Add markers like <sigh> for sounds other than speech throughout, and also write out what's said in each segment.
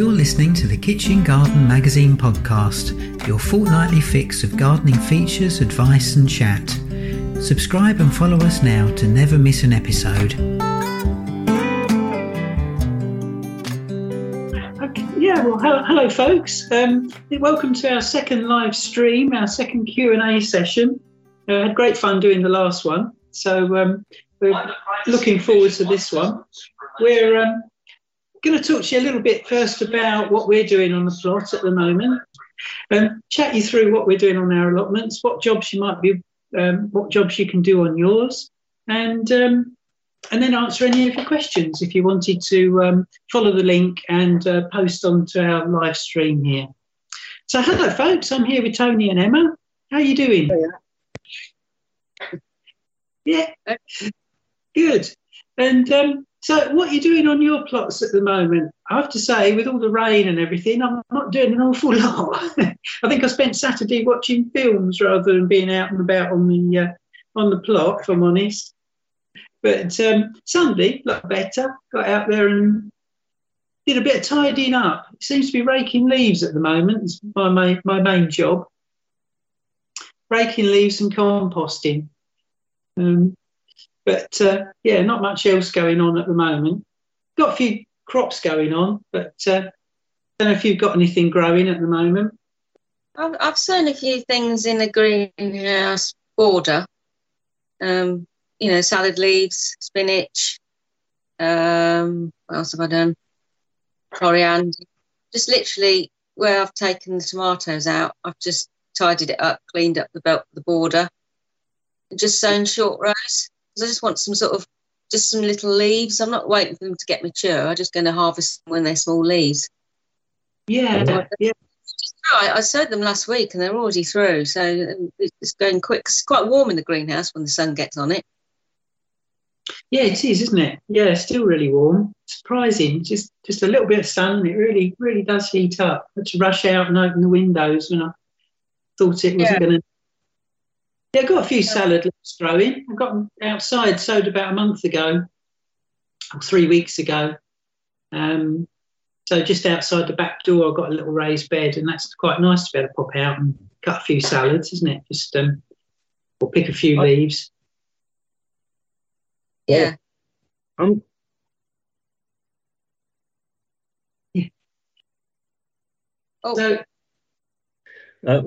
You're listening to the Kitchen Garden Magazine podcast, your fortnightly fix of gardening features, advice, and chat. Subscribe and follow us now to never miss an episode. Okay, yeah, well, hello, hello folks. Um, welcome to our second live stream, our second Q and A session. Uh, had great fun doing the last one, so um, we're looking forward to this one. We're um, going to talk to you a little bit first about what we're doing on the plot at the moment, and chat you through what we're doing on our allotments, what jobs you might be, um, what jobs you can do on yours, and um, and then answer any of your questions if you wanted to um, follow the link and uh, post onto our live stream here. So, hello, folks. I'm here with Tony and Emma. How are you doing? Yeah, good. And um, so, what you're you doing on your plots at the moment? I have to say, with all the rain and everything, I'm not doing an awful <laughs> lot. I think I spent Saturday watching films rather than being out and about on the uh, on the plot, if I'm honest. But um, Sunday, looked better. Got out there and did a bit of tidying up. It seems to be raking leaves at the moment. It's my main, my main job. Raking leaves and composting. Um, but uh, yeah, not much else going on at the moment. Got a few crops going on, but uh, don't know if you've got anything growing at the moment. I've, I've sown a few things in the greenhouse border. Um, you know, salad leaves, spinach. Um, what else have I done? Coriander. Just literally where I've taken the tomatoes out, I've just tidied it up, cleaned up the belt, the border, and just sown short rows. I just want some sort of just some little leaves. I'm not waiting for them to get mature. I'm just going to harvest them when they're small leaves. Yeah, yeah. I, I sowed them last week and they're already through, so um, it's going quick. It's quite warm in the greenhouse when the sun gets on it. Yeah, it is, isn't it? Yeah, still really warm. Surprising. Just just a little bit of sun, it really, really does heat up. I had to rush out and open the windows when I thought it was Yeah. going to. Yeah, I got a few salad leaves growing. I got them outside, sowed about a month ago, or three weeks ago. Um, so just outside the back door, I've got a little raised bed, and that's quite nice to be able to pop out and cut a few salads, isn't it? Just um, or pick a few leaves. Yeah. Um, Oh, So uh,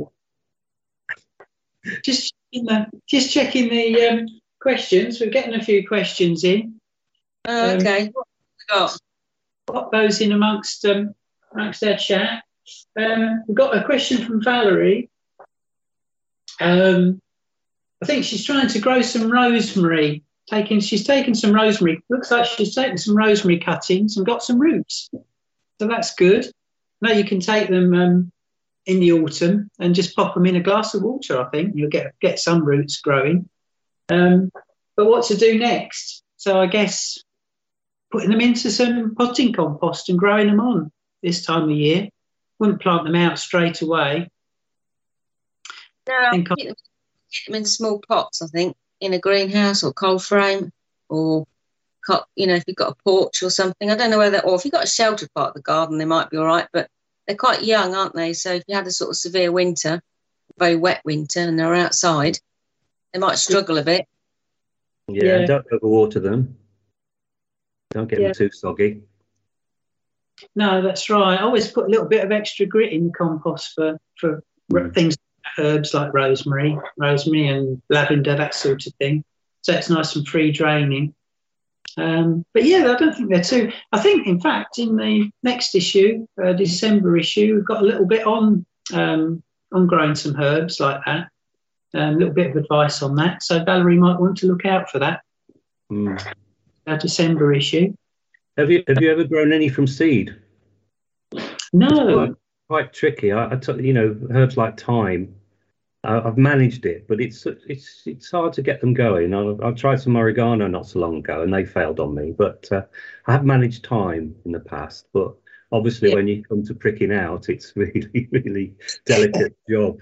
just checking the, just checking the um, questions. We're getting a few questions in. oh, um, okay. What we got? Pop those in amongst um, amongst our chat. Um, we've got a question from Valerie. Um, I think she's trying to grow some rosemary. Taking, she's taken some rosemary. Looks like she's taken some rosemary cuttings and got some roots. So that's good. Now you can take them um, in the autumn and just pop them in a glass of water. I think you'll get get some roots growing. Um, but what to do next? So I guess putting them into some potting compost and growing them on this time of year. Wouldn't plant them out straight away. No, I'll think I- keep them, keep them in small pots, I think, in a greenhouse or cold frame or, you know, if you've got a porch or something. I don't know whether, or if you've got a sheltered part of the garden, they might be all right, but they're quite young, aren't they? So if you had a sort of severe winter, very wet winter, and they're outside, they might struggle a bit. yeah, Yeah. don't overwater them. Don't get Yeah. them too soggy. No, that's right. I always put a little bit of extra grit in compost for for Mm. things herbs like rosemary, rosemary and lavender, that sort of thing. So it's nice and free draining. Um, but yeah, I don't think they're too. I think, in fact, in the next issue, uh, December issue, we've got a little bit on um, on growing some herbs like that. Um, a little bit of advice on that. So Valerie might want to look out for that. Mm. Our December issue. Have you have you ever grown any from seed? No, Quite, quite tricky. I, I took you know herbs like thyme. I've managed it, but it's it's it's hard to get them going. I, I tried some oregano not so long ago, and they failed on me. But uh, I have managed thyme in the past. But obviously, Yeah. when you come to pricking out, it's <laughs> really really delicate <laughs> job.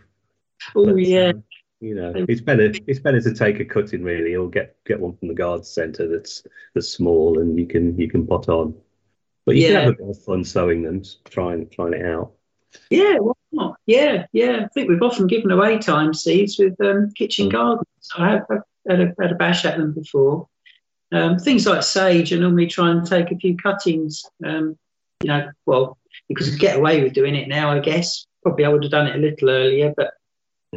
oh But, yeah, uh, you know, it's better. It's better to take a cutting really, or get get one from the garden centre that's that's small and you can you can pot on. But you Yeah. can have a bit of fun sowing them, trying trying it out. Yeah? Yeah, yeah. I think we've often given away thyme seeds with um, kitchen Mm. gardens. I have I've had a, had a bash at them before. Um, things like sage, I normally try and take a few cuttings. Um, you know, well, because I get away with doing it now, I guess. Probably I would have done it a little earlier, but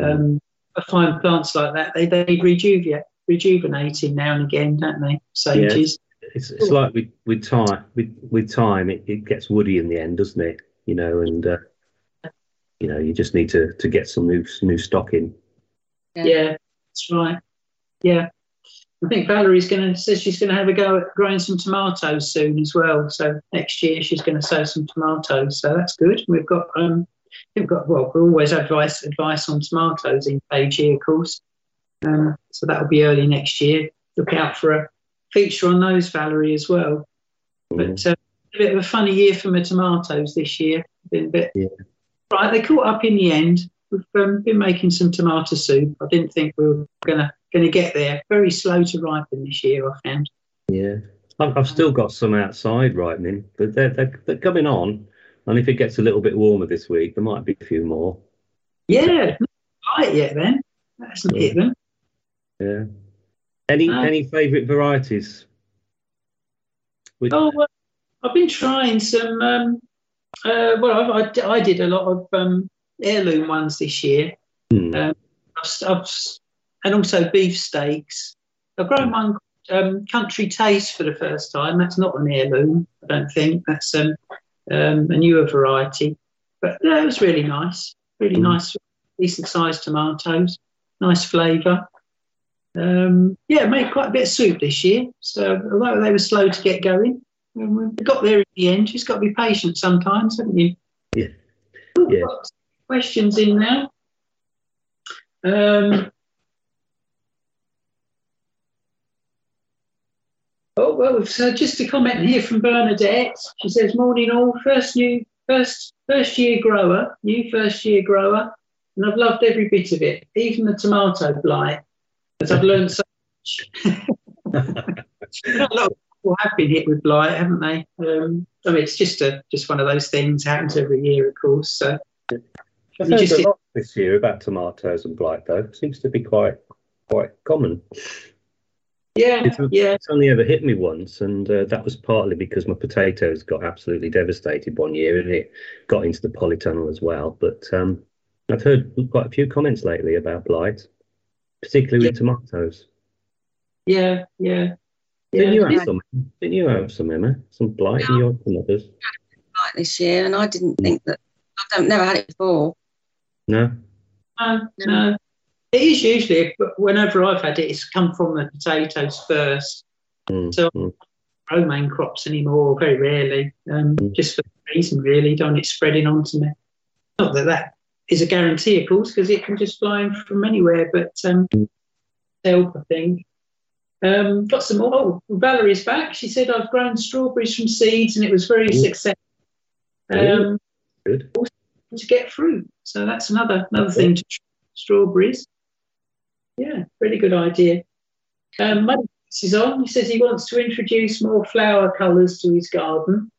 um, I find plants like that they they need rejuvenate, rejuvenating now and again, don't they? Sages. It's it's like with with thyme with with thyme it, it gets woody in the end, doesn't it? You know, and uh, you know you just need to to get some new new stock in. Yeah. that's right. Yeah. I think Valerie's going to says she's going to have a go at growing some tomatoes soon as well. So next year she's going to sow some tomatoes. So that's good. We've got um, we've got well, we always advice advice on tomatoes in page here, of course. Um, so that'll be early next year. Look out for a feature on those, Valerie, as well. But uh, a bit of a funny year for my tomatoes this year. Been a bit Yeah. Right. They caught up in the end. We've um, been making some tomato soup. I didn't think we were gonna gonna get there. Very slow to ripen this year. I found. Yeah, I've, I've still got some outside ripening, but they're, they're they're coming on. And if it gets a little bit warmer this week, there might be a few more. Yeah, not quite yet. Then that hasn't hit them. Yeah. Any Uh, any favourite varieties? With, Oh, well, I've been trying some. Um, uh, well, I, I, I did a lot of um, heirloom ones this year. Hmm. Um, I've, I've, and also beef steaks. I've grown one um, country taste for the first time. That's not an heirloom, I don't think. That's um, um, a newer variety. But yeah, it was really nice. Really Mm. nice, decent sized tomatoes. Nice flavour. Um, yeah, made quite a bit of soup this year. So although they were slow to get going, we got there in the end. Just got to be patient sometimes, haven't you? Yeah. Yeah. Questions in now. Um, oh well, so just a comment here from Bernadette. She says, "Morning all. First new, first first year grower, new first year grower, and I've loved every bit of it, even the tomato blight, as I've learned so much." <laughs> <laughs> a lot of people have been hit with blight, haven't they? Um, I mean, it's just a just one of those things happens every year, of course. So I've heard just a lot this year about tomatoes and blight, though. Seems to be quite quite common. yeah, It's, yeah, it's only ever hit me once, and uh, that was partly because my potatoes got absolutely devastated one year, and it got into the polytunnel as well. But um, I've heard quite a few comments lately about blight, particularly with tomatoes. yeah, yeah. Didn't you yeah. have some? Didn't you have some, Emma? Some blight in your tomatoes? Like this year, and I didn't think that I've never had it before. No. No, no. It is usually, but whenever I've had it, it's come from the potatoes first. Mm, So- mm. Romaine crops anymore, very rarely. Um, Mm. Just for the reason, really, don't it spreading onto me. Not that that is a guarantee, of course, because it can just fly in from anywhere, but um, Mm. help, I think. Um, got some more. Oh, Valerie's back. She said, I've grown strawberries from seeds and it was very Ooh. successful. Um, Good. to get fruit. So that's another another thing to try. Strawberries. Yeah, really good idea. Um, Muddy is on. He says he wants to introduce more flower colours to his garden.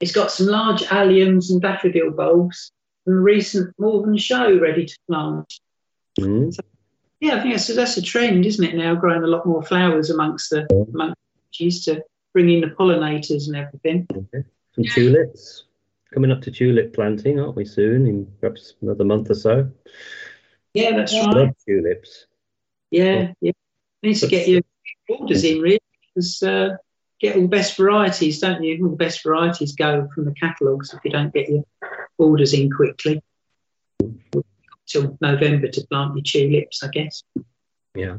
He's got some large alliums and daffodil bulbs and a recent Morven show ready to plant. Mm. Yeah, I think that's, that's a trend, isn't it now? Growing a lot more flowers amongst the amongst the trees to bring in the pollinators and everything. Okay. Some tulips. Coming up to tulip planting, aren't we, soon, in perhaps another month or so? Yeah, that's right. Love tulips. Yeah, yeah. Need to get your orders in really, because uh, get all the best varieties, don't you? All the best varieties go from the catalogues if you don't get your orders in quickly. Till November to plant your tulips, I guess. Yeah.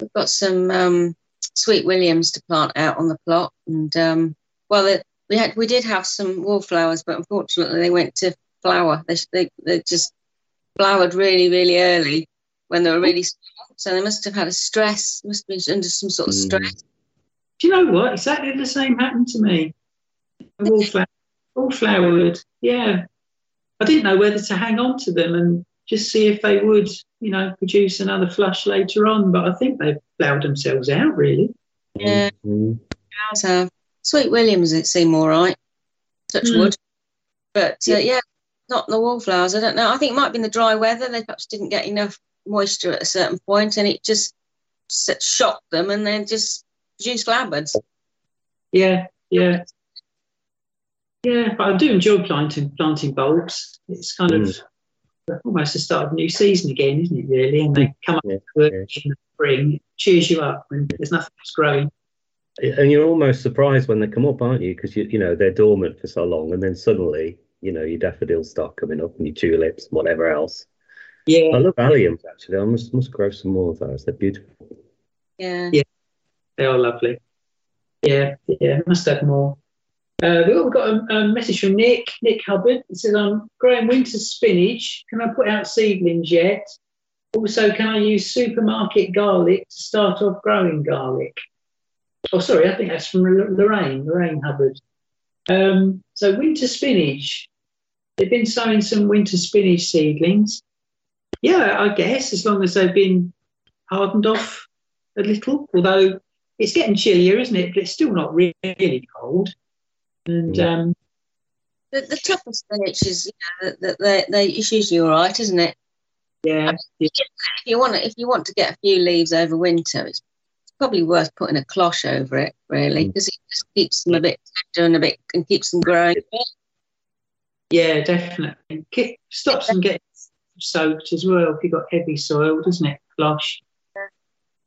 We've got some um, sweet williams to plant out on the plot, and um, well, it, we had we did have some wallflowers, but unfortunately they went to flower. They they, they just flowered really really early when they were really small, so they must have had a stress. Must have been under some sort of Mm. stress. Do you know what? Exactly the same happened to me. All, flower, all flowered. Yeah. I didn't know whether to hang on to them and just see if they would, you know, produce another flush later on. But I think they've flowered themselves out, really. Yeah. Mm. So sweet williams, it seemed all right. Touch Mm. wood, but uh, yeah, not the wallflowers. I don't know. I think it might be in the dry weather. They perhaps didn't get enough moisture at a certain point, and it just s- shocked them, and then just produced flowerbuds. Yeah, yeah. Yeah, but I do enjoy planting planting bulbs. It's kind of almost the start of a new season again, isn't it, really? And they come up Yeah, with yeah. in the spring, cheers you up when there's nothing else growing. And you're almost surprised when they come up, aren't you? Because you you know they're dormant for so long, and then suddenly you know your daffodils start coming up and your tulips, and whatever else. Yeah, I love alliums actually. I must must grow some more of those. They're beautiful. Yeah. Yeah. they are lovely. Yeah, yeah, must have more. Uh, we've got- a, a message from Nick, Nick Hubbard. It says, I'm growing winter spinach. Can I put out seedlings yet? Also, can I use supermarket garlic to start off growing garlic? Oh, sorry, I think that's from Lorraine, Lorraine Hubbard. Um, so, winter spinach. They've been sowing some winter spinach seedlings. Yeah, I guess, as long as they've been hardened off a little, although it's getting chillier, isn't it? But it's still not really, really cold. And Yeah. um, The, the tougher spinach is, you know, that they, they, it's usually all right, isn't it? yeah, yeah, If you want, if you want to get a few leaves over winter, it's probably worth putting a cloche over it, really, Mm. because it just keeps them a bit tender and a bit and keeps them growing. yeah, definitely. Ke- stops them getting soaked as well if you've got heavy soil, doesn't it? Flush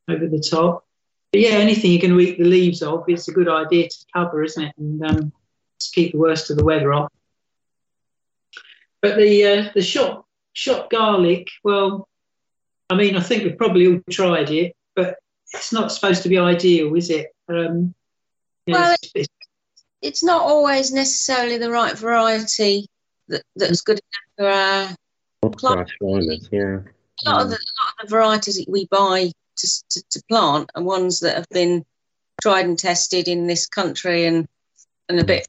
over the top. But yeah, anything you're going to eat the leaves of, it's a good idea to cover, isn't it? And um, to keep the worst of the weather off. But the uh, the shot shot garlic, well, I mean, I think we've probably all tried it, but it's not supposed to be ideal, is it? Um, you know, Well, it's- it's- It's not always necessarily the right variety that, that's good enough for our. Not for our climate, yeah. A lot, of the, a lot of the varieties that we buy to, to, to plant are ones that have been tried and tested in this country and and a bit.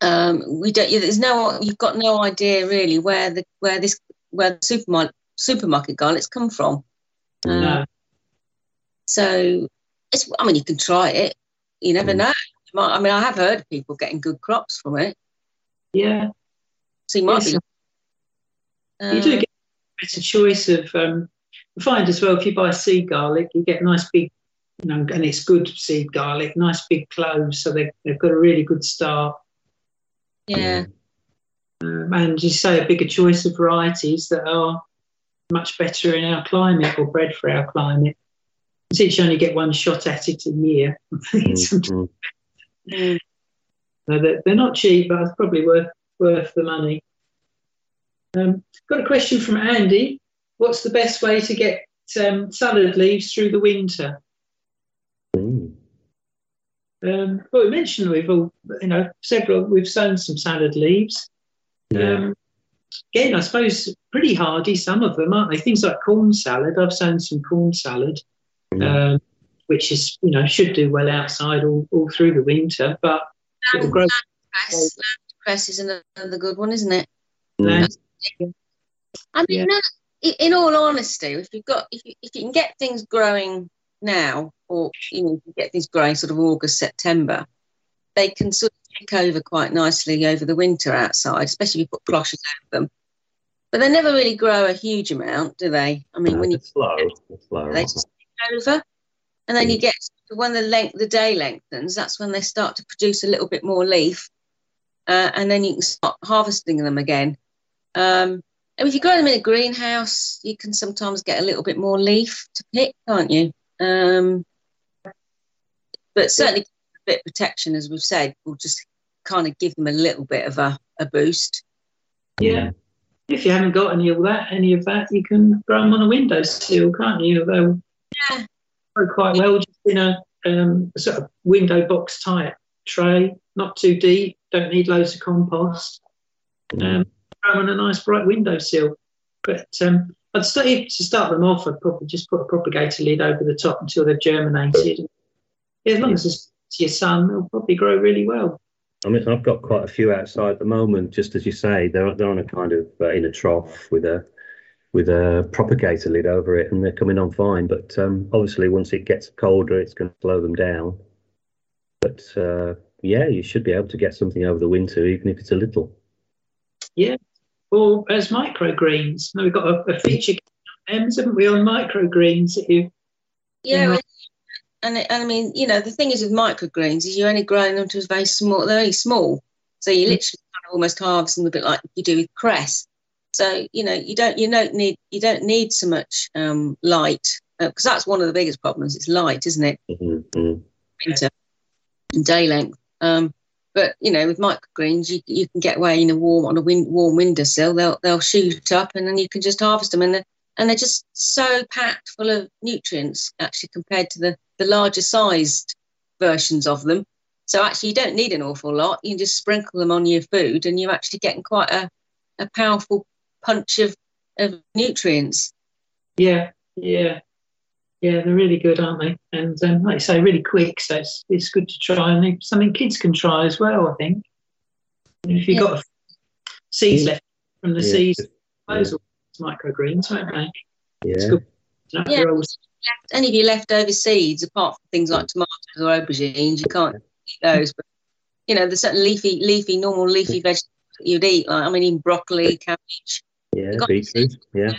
Um, we don't. There's no. You've got no idea really where the where this where the supermarket supermarket garlics come from. Um, no. So it's. I mean, you can try it. You never Mm. know. You might- I mean, I have heard of people getting good crops from it. Yeah. So you might Yes. be. You do Uh, get a better choice of. Um, you find as well if you buy seed garlic, you get nice big, you know, and it's good seed garlic, nice big cloves, so they, they've got a really good start. Yeah. Um, and you say a bigger choice of varieties that are much better in our climate or bred for our climate. Since you only get one shot at it a year, Mm, Mm. No, they're, they're not cheap, but it's probably worth worth the money. Um, got a question from Andy. What's the best way to get um, salad leaves through the winter? Um, well, we mentioned we've all, you know, several. We've sown some salad leaves. Yeah. Um, again, I suppose pretty hardy. Some of them, aren't they? Things like corn salad. I've sown some corn salad, Mm. um, which is, you know, should do well outside all, all through the winter, but it'll grow. Cress, cress is another good one, isn't it? land. I mean, Yeah. no, in, in all honesty, if you've got if you, if you can get things growing now, or you know, you get these growing sort of August, September, they can sort of take over quite nicely over the winter outside, especially if you put cloches over them. But they never really grow a huge amount, do they? I mean, No, when you slow. Slow. they just take over, and then you get when the length, the day lengthens, that's when they start to produce a little bit more leaf, uh, and then you can start harvesting them again. Um, and if you grow them in a greenhouse, you can sometimes get a little bit more leaf to pick, can't you? Um, but certainly, a bit of protection, as we've said, will just kind of give them a little bit of a, a boost. Yeah. If you haven't got any of that, any of that, you can grow them on a windowsill, can't you? They'll Yeah. grow quite well just in a, um, sort of window box type tray, not too deep, don't need loads of compost. Um, grow them on a nice bright windowsill. But um, I'd start, to start them off, I'd probably just put a propagator lid over the top until they've germinated. Yeah, as long as it's to your sun, they'll probably grow really well. I mean, I've got quite a few outside at the moment. Just as you say, they're they're on a kind of uh, in a trough with a with a propagator lid over it, and they're coming on fine. But um, obviously, once it gets colder, it's going to slow them down. But uh, yeah, you should be able to get something over the winter, even if it's a little. Yeah. Or as microgreens. Now we've got a, a feature M's, haven't we, on microgreens that you Yeah, Yeah. and, and I mean, you know, the thing is with microgreens is you're only growing them to a very small. They're very small, so you literally kind of almost harvest them a bit like you do with cress. So you know, you don't you don't need you don't need so much um, light because that's one of the biggest problems. It's light, isn't it? Mhm, mhm. Winter and day length. Um, but you know, with microgreens, you you can get away in a warm on a warm windowsill. They'll they'll shoot up, and then you can just harvest them, and they're, and they're just so packed full of nutrients actually compared to the the larger sized versions of them. So actually, you don't need an awful lot. You can just sprinkle them on your food, and you're actually getting quite a, a powerful punch of, of nutrients. Yeah, yeah, yeah. They're really good, aren't they? And um, like you say, really quick. So it's, it's good to try, and they- something kids can try as well. I think. And if you've Yeah. got seeds left from the Yeah. seeds, those are microgreens, won't they? It's Yeah. good. to know Yeah. they're Any of your leftover seeds, apart from things like tomatoes or aubergines, you can't eat those. But you know, there's certain leafy, leafy, normal leafy vegetables that you'd eat. Like I mean, even broccoli, cabbage. Yeah, beetroot. Yeah.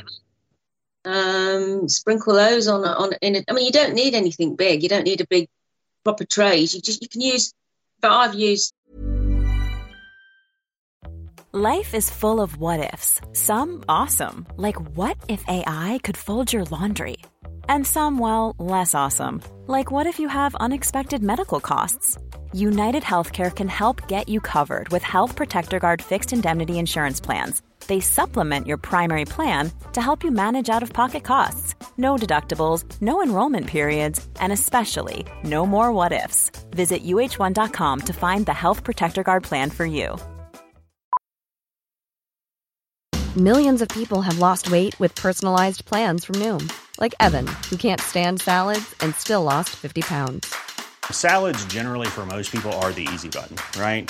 Um, sprinkle those on on in. A, I mean, you don't need anything big. You don't need a big proper trays. You just you can use. But I've used Life is full of what ifs. Some awesome, like what if AI could fold your laundry? And some, well, less awesome, like what if you have unexpected medical costs? United Healthcare can help get you covered with Health Protector Guard fixed indemnity insurance plans. They supplement your primary plan to help you manage out of pocket costs. No deductibles, no enrollment periods, and especially no more what ifs. Visit uh1.com to find the Health Protector Guard plan for you. Millions of people have lost weight with personalized plans from Noom, like Evan, who can't stand salads and still lost 50 pounds. Salads, generally, for most people, are the easy button, right?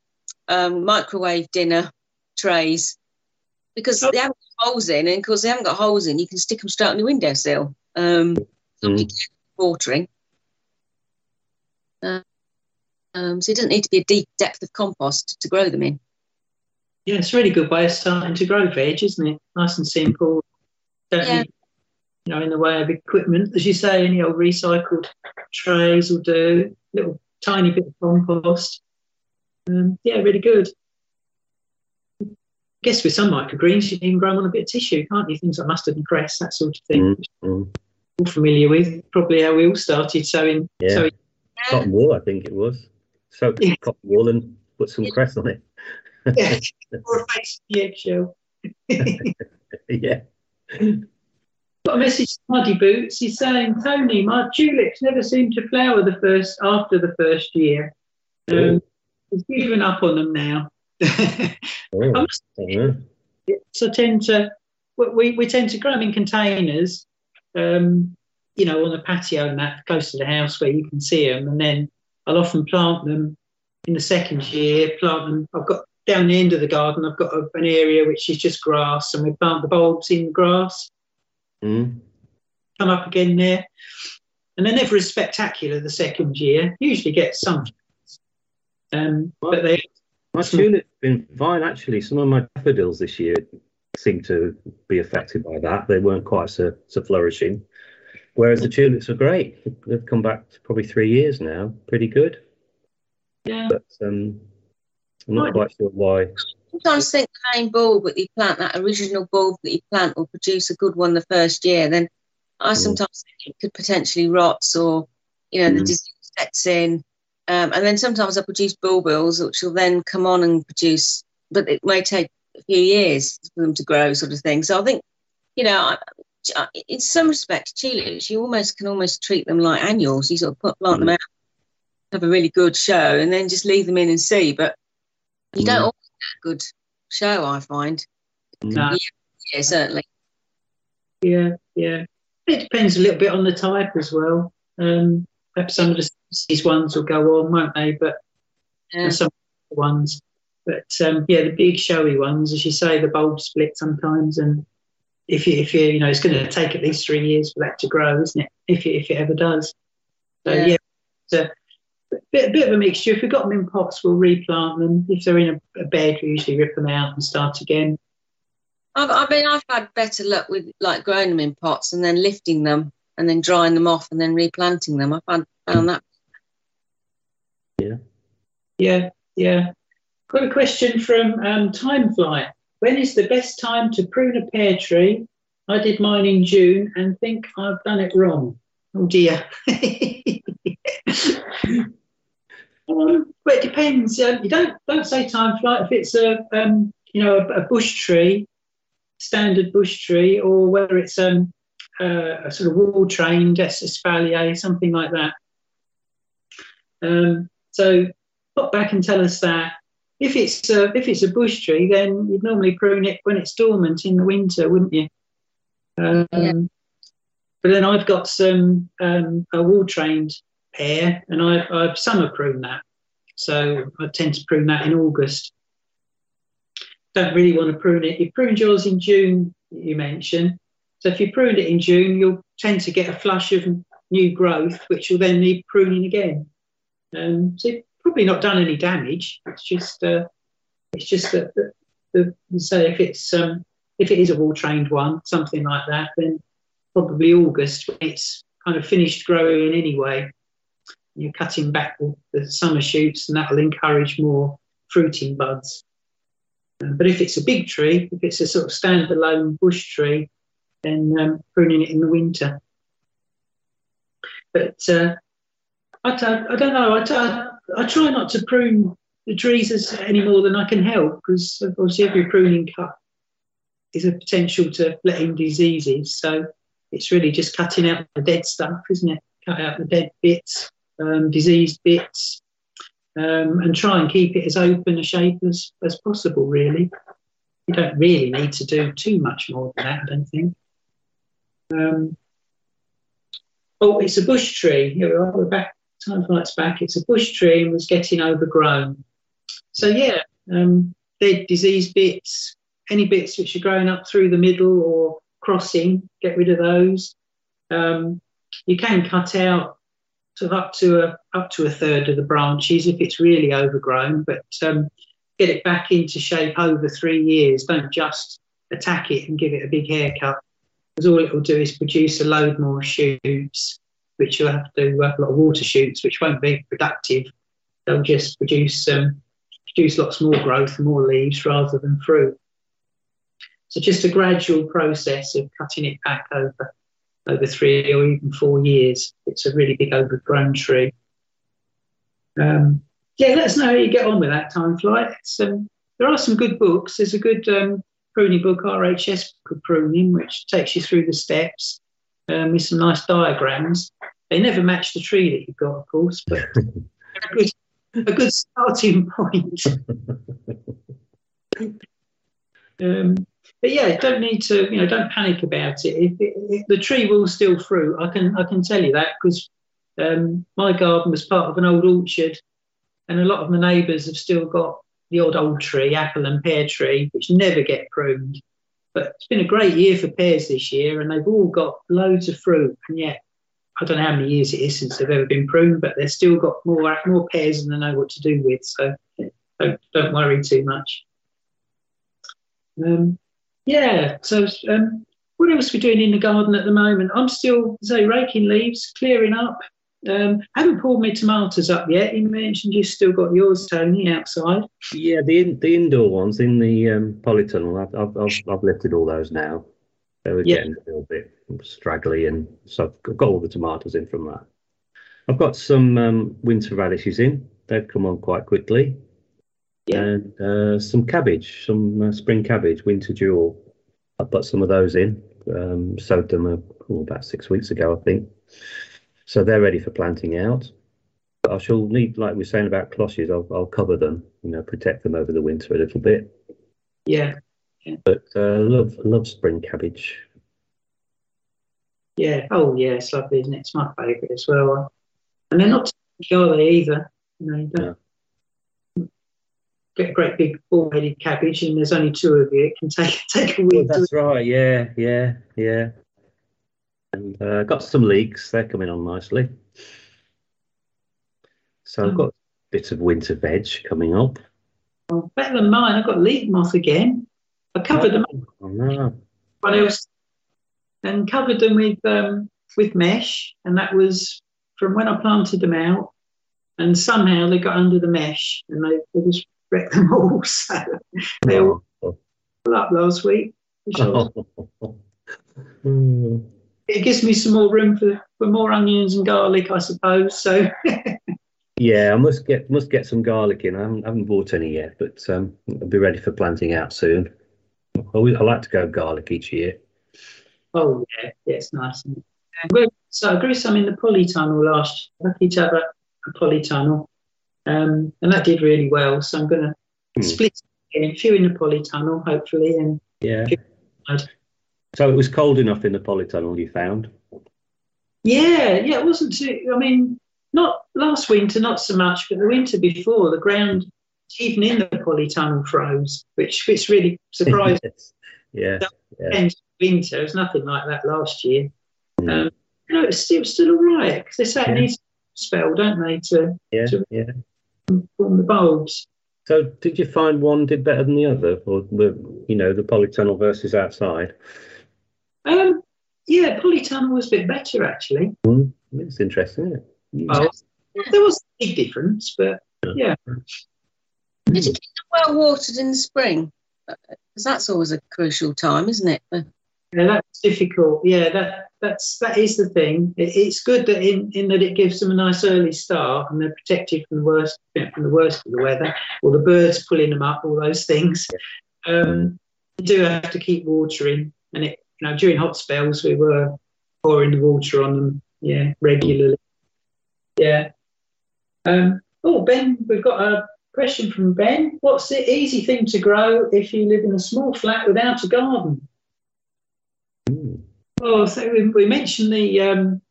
um, microwave dinner trays because they haven't got holes in, and of course they haven't got holes in. You can stick them straight on the windowsill. Um, Mm. watering. Uh, um, so it doesn't need to be a deep depth of compost to grow them in. Yeah, it's a really good way of starting to grow veg, isn't it? Nice and simple. Don't Yeah. need, you know, in the way of equipment, as you say, any old recycled trays will do. Little tiny bit of compost. Um, yeah, really good. I guess with some microgreens, you can even grow them on a bit of tissue, can't you? Things like mustard and cress, that sort of thing. Mm, mm. All familiar with. Probably how we all started sowing. Yeah. sowing Cotton wool, I think it was. So Yeah. cotton wool and put some cress on it. yeah, <laughs> or a face the eggshell. <laughs> yeah. Got a message to Muddy Boots. He's saying, Tony, my tulips never seem to flower the first after the first year. Um, he's given up on them now. Oh, I'm- so tend to we, we tend to grow them in containers, um, you know, on the patio and that close to the house where you can see them, and then I'll often plant them in the second year. Plant them. I've got down the end of the garden. I've got a, an area which is just grass, and we plant the bulbs in the grass. Mm. Come up again there, and they're never as spectacular the second year. Usually get some, um, but they My tulip's been fine actually. Some of my daffodils this year seem to be affected by that. They weren't quite so, so flourishing. Whereas the tulips are great. They've come back to probably three years now. Pretty good. yeah. But um, I'm not quite sure why. sometimes think the main bulb that you plant, that original bulb that you plant, will produce a good one the first year. Then I sometimes think it could potentially rot or, you know, the Mm. disease sets in. Um, and then sometimes I produce bulbils, which will then come on and produce, but it may take a few years for them to grow, sort of thing. So I think, you know, I- I- in some respects, tulips, you almost can almost treat them like annuals. You sort of put, plant them out, have a really good show, and then just leave them in and see. But you don't Mm. always get a good show, I find. No. Yeah, certainly. Yeah, yeah. It depends a little bit on the type as well. Um, perhaps some of the species ones will go on, won't they? But Yeah. some of the ones. But um, yeah, the big showy ones, as you say, the bulbs split sometimes, and if you if you you know, it's going to take at least three years for that to grow, isn't it? If it, if it ever does. So Yeah. yeah, it's a bit, a bit of a mixture. If we've got them in pots, we'll replant them. If they're in a, a bed, we usually rip them out and start again. I've, I mean, I've had better luck with like growing them in pots and then lifting them and then drying them off and then replanting them. I found, found that. Yeah, yeah. Got a question from um, Timefly. When is the best time to prune a pear tree? I did mine in June and think I've done it wrong. Oh dear. <laughs> um, but it depends. Um, you don't don't say Timefly if it's a um, you know a, a bush tree, standard bush tree, or whether it's um, uh, a sort of wall trained espalier, something like that. Um, so pop back and tell us that. If it's a, if it's a bush tree, then you'd normally prune it when it's dormant in the winter, wouldn't you? Um, Yeah. But then I've got some um, a wall trained pear, and I, I've summer prune that. So I tend to prune that in August. Don't really want to prune it. You pruned yours in June, you mentioned. So if you pruned it in June, you'll tend to get a flush of new growth, which will then need pruning again. Um, so probably not done any damage. It's just uh, it's just that the, the, the say if it's um, if it is a wall trained one, something like that, then probably August when it's kind of finished growing anyway. You're cutting back the, the summer shoots, and that'll encourage more fruiting buds. Um, but if it's a big tree, if it's a sort of standalone bush tree, then um, pruning it in the winter. But uh, I, don't, I don't know. I, I, I try not to prune the trees any more than I can help because obviously every pruning cut is a potential to let in diseases. So it's really just cutting out the dead stuff, isn't it? Cut out the dead bits, um, diseased bits, um, and try and keep it as open a shape as, as possible, really. You don't really need to do too much more than that, I don't think. Um, oh, it's a bush tree. Here we are, we're back, time flights back. It's a bush tree and was getting overgrown. So, yeah, um, dead diseased bits, any bits which are growing up through the middle or crossing, get rid of those. Um, you can cut out sort of up to a up to a third of the branches if it's really overgrown, but um, get it back into shape over three years. Don't just attack it and give it a big haircut, because all it will do is produce a load more shoots, which you'll have to uh, a lot of water shoots, which won't be productive. They'll just produce um, produce lots more growth more leaves rather than fruit. So just a gradual process of cutting it back over over three or even four years. It's a really big overgrown tree. Um, yeah, let us know how you get on with that time flight. Um, there are some good books. There's a good um, pruning book, RHS book pruning, which takes you through the steps um, with some nice diagrams. They never match the tree that you've got, of course, but a good, a good starting <laughs> point. um, but yeah, don't need to, you know, don't panic about it. If, if the tree will still fruit, I can, I can tell you that because um, my garden was part of an old orchard, and a lot of my neighbours have still got the odd old tree, apple and pear tree, which never get pruned. But it's been a great year for pears this year, and they've all got loads of fruit. And yet, I don't know how many years it is since they've ever been pruned, but they've still got more more pears than they know what to do with. So don't, don't worry too much. Um, yeah. So um, what else are we doing in the garden at the moment? I'm still say raking leaves, clearing up, um, I haven't pulled my tomatoes up yet. You mentioned you've still got yours, Tony, outside. Yeah, the the indoor ones in the um, polytunnel. I've, I've, I've, I've lifted all those now. They were yeah. getting a little bit straggly, and so I've got all the tomatoes in from that. I've got some um, winter radishes in. They've come on quite quickly. Yeah. And uh, some cabbage, some uh, spring cabbage, winter jewel. I put some of those in. Um, sowed them uh, oh, about six weeks ago, I think. So they're ready for planting out. But I shall need, like we are saying about cloches, I'll, I'll cover them, you know, protect them over the winter a little bit. Yeah. yeah. But uh, love love spring cabbage. Yeah. Oh, yeah. It's lovely, isn't it? It's my favourite as well. And they're not too they either? You know, you don't no. get a great big ball-headed cabbage, and there's only two of you. It can take <laughs> take a week. Well, that's right. Yeah. Yeah. Yeah and uh, got some leeks. They're coming on nicely. So I've got bits of winter veg coming up. Oh, better than mine. I've got leek moth again. I covered them. Oh, no. What else? And covered them with um, with mesh, and that was from when I planted them out. And somehow they got under the mesh, and they, they just wrecked them <laughs> all. So they all oh. up last week. <laughs> Oh it gives me some more room for, for more onions and garlic, I suppose. So. <laughs> yeah, I must get must get some garlic in. I haven't, I haven't bought any yet, but um, I'll be ready for planting out soon. I, always, I like to go garlic each year. Oh yeah, yeah, it's nice. So I grew some in the polytunnel last year. Lucky to have a, a polytunnel, um, and that did really well. So I'm going to hmm. split a few in the polytunnel, hopefully, and yeah. So it was cold enough in the polytunnel, you found? Yeah, yeah, it wasn't too. I mean, not last winter, not so much, but the winter before, the ground, even in the polytunnel, froze, which which really surprised us. <laughs> yeah, yeah. Winter, it was nothing like that last year. Mm. Um, you know, it's still still all right because they say yeah. it needs a spell, don't they, to yeah, to yeah. form the bulbs. So, did you find one did better than the other, or the you know the polytunnel versus outside? Um, yeah, polytunnel was a bit better actually. Mm, it's interesting. It? Well, there was a big difference, but yeah. Did you keep them well watered in the spring? Because that's always a crucial time, isn't it? Yeah, that's difficult. Yeah, that that's that is the thing. It, it's good that in, in that it gives them a nice early start and they're protected from the worst from the worst of the weather, or the birds pulling them up, all those things. Um, you do have to keep watering, and it you know, during hot spells, we were pouring the water on them, yeah, regularly. Yeah. Um, oh, Ben, we've got a question from Ben. What's the easy thing to grow if you live in a small flat without a garden? Mm. Oh, so we, we mentioned the um,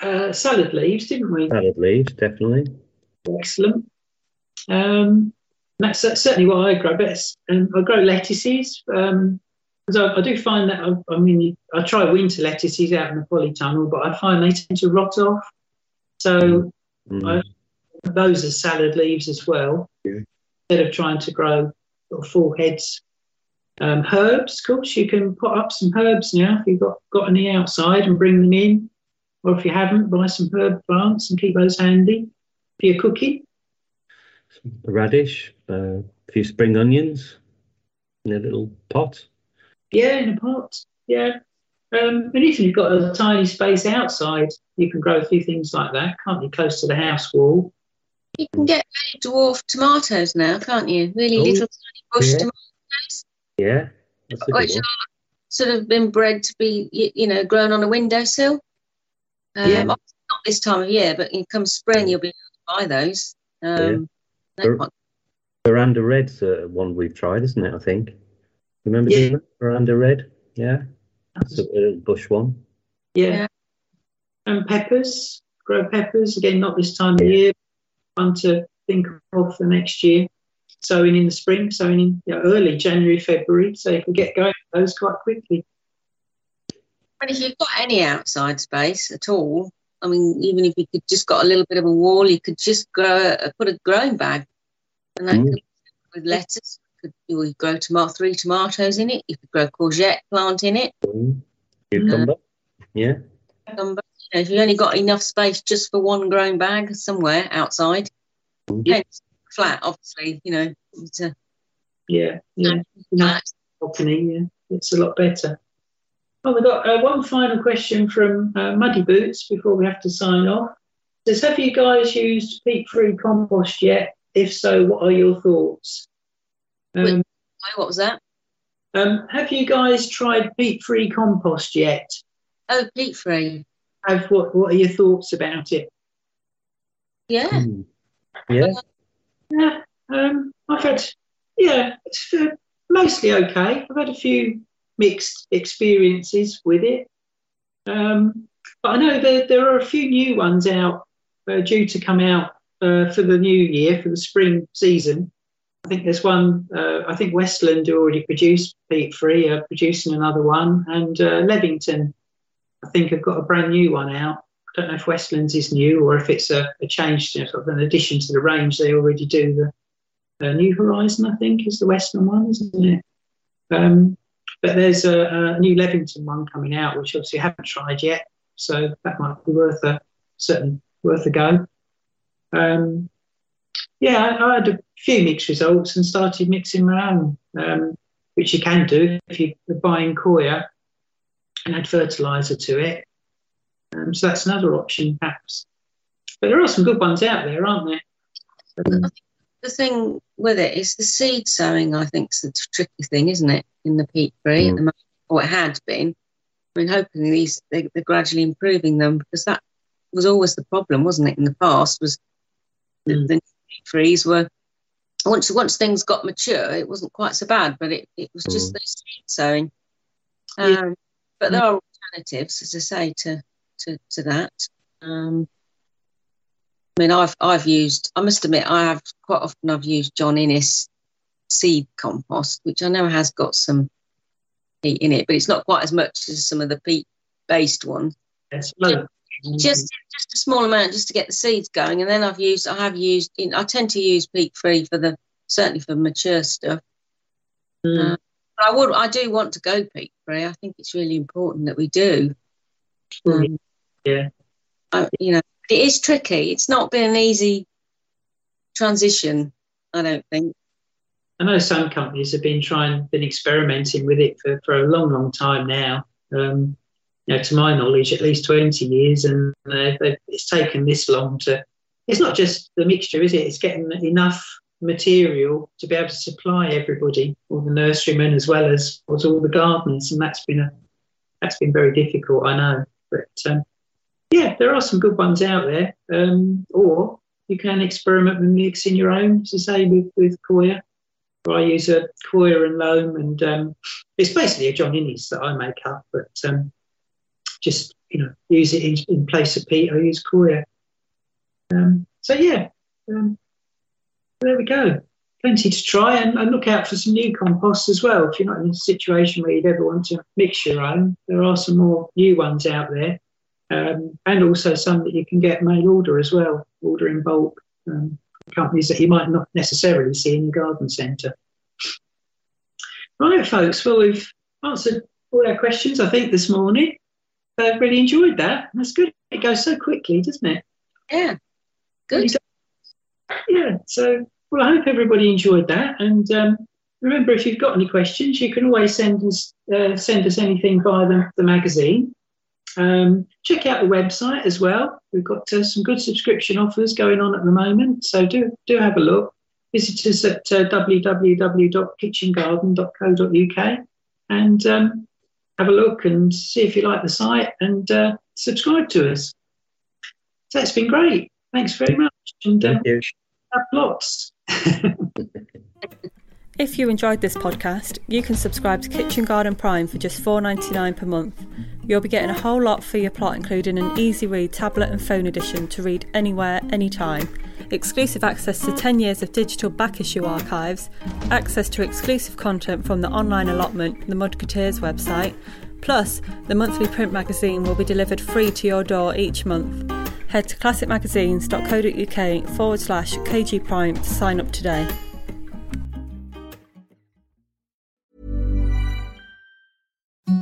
uh, salad leaves, didn't we? Salad leaves, definitely. Excellent. Um, that's, that's, certainly what I grow best. Um, I grow lettuces. Um, because I, I, do find that I, I, mean I try winter lettuces out in the polytunnel, but I find they tend to rot off. So mm. I, those are salad leaves as well. Yeah. Instead of trying to grow sort of full heads. Um, herbs, of course, you can put up some herbs now if you've got, got any outside and bring them in. Or if you haven't, buy some herb plants and keep those handy for your cooking. A radish, uh, a few spring onions in a little pot. Yeah, in a pot. Yeah. Um, and if you've got a tiny space outside, you can grow a few things like that, can't you? Close to the house wall. You can get dwarf tomatoes now, can't you? Really oh, little tiny bush yeah. tomatoes. Yeah, which one. are sort of been bred to be, you, know, grown on a windowsill. Um, Yeah. Not this time of year, but in come spring, you'll be able to buy those. Um, Ver- Veranda Red's uh, one we've tried, isn't it? I think. Remember Yeah. doing that? Veranda Red? Yeah. That's a, a bush one. Yeah. Yeah. And peppers, grow peppers, again, not this time of year, but one to think of for next year. Sowing in the spring, sowing in you know, early January, February, so you can get going with those quite quickly. And if you've got any outside space at all, I mean, even if you could just got a little bit of a wall, you could just grow, a, put a growing bag, and that Mm. could with lettuce. Could you would grow tomato, three tomatoes in it. You could grow courgette plant in it. Mm. Cucumber. Yeah. Cucumber. You know, if you only got enough space just for one growing bag somewhere outside, Mm. Flat, obviously, you know, it's a Yeah, yeah. balcony, yeah, it's a lot better. Oh, we've got uh, one final question from uh, Muddy Boots before we have to sign off. It says, have you guys used peat-free compost yet? If so, what are your thoughts? Um, Wait. What was that? um, have you guys tried peat-free compost yet? Oh, peat free. Have what? What are your thoughts about it? Yeah. Mm. Yeah. Yeah, um, I've had, yeah, it's uh, mostly okay. I've had a few mixed experiences with it. Um, but I know that there are a few new ones out uh, due to come out uh, for the new year, for the spring season. Think there's one, uh, I think Westland already produced peat free, are producing another one, and uh, Levington, I think, have got a brand new one out. I don't know if Westlands is new or if it's a, a change, sort of an addition to the range they already do. The uh, New Horizon, I think, is the Western one, isn't it? Um, but there's a, a new Levington one coming out, which obviously I haven't tried yet, so that might be worth a certain worth a go. Um, yeah, I, I had a few mixed results and started mixing my own, um, which you can do if you're buying coir and add fertilizer to it. Um, so that's another option, perhaps. But there are some good ones out there, aren't there? Um, The thing with it is the seed sowing, I think, is the tricky thing, isn't it? In the peat free, at the moment, or it had been. I mean, hoping these they, they're gradually improving them because that was always the problem, wasn't it? In the past, was Mm. the peat frees were once once things got mature, it wasn't quite so bad, but it, it was just Mm. the seed sowing. Um, Yeah. But there are alternatives, as I say, to to, to that. Um, I mean, I've I've used. I must admit, I have quite often. I've used John Innes seed compost, which I know has got some peat in it, but it's not quite as much as some of the peat-based ones. yes, low. Just just a small amount, just to get the seeds going, and then I've used. I have used. I tend to use peat-free for the certainly for mature stuff. Mm. Uh, but I would. I do want to go peat-free. I think it's really important that we do. Um, yeah. I, you know, it is tricky. It's not been an easy transition. I don't think. I know some companies have been trying, been experimenting with it for, for a long, long time now. Um, you know, to my knowledge, at least 20 years, and uh, it's taken this long to. It's not just the mixture, is it? It's getting enough material to be able to supply everybody, all the nurserymen as well as, as all the gardeners, and that's been a that's been very difficult. I know, but um, yeah, there are some good ones out there. Um, or you can experiment with mixing your own, as I say, with with coir. I use a coir and loam, and um, it's basically a John Innes that I make up, but um, just you know use it in, in place of peat. I use coir. Um, so yeah, um, there we go. Plenty to try, and, and look out for some new composts as well. If you're not in a situation where you'd ever want to mix your own, there are some more new ones out there, um, and also some that you can get mail order as well, order in bulk. Um, companies that you might not necessarily see in your garden centre. Right, folks. Well, we've answered all our questions, I think, this morning. I've really enjoyed that. That's good. It goes so quickly, doesn't it? Yeah, good. Yeah. So, well, I hope everybody enjoyed that. And um, remember, if you've got any questions, you can always send us uh, send us anything via the, the magazine. Um, check out the website as well. We've got uh, some good subscription offers going on at the moment, so do do have a look. Visit us at uh, www.kitchengarden.co.uk and um, have a look and see if you like the site and uh, subscribe to us. So it's been great. Thanks very much. And uh, Thank you. have lots. <laughs> If you enjoyed this podcast, you can subscribe to Kitchen Garden Prime for just $4.99 per month. You'll be getting a whole lot for your plot, including an easy read tablet and phone edition to read anywhere, anytime, exclusive access to 10 years of digital back issue archives, access to exclusive content from the online allotment, the Mudketeers website, plus the monthly print magazine will be delivered free to your door each month. Head to classicmagazines.co.uk forward slash KG Prime to sign up today.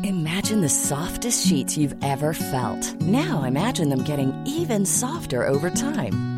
Imagine the softest sheets you've ever felt. Now imagine them getting even softer over time.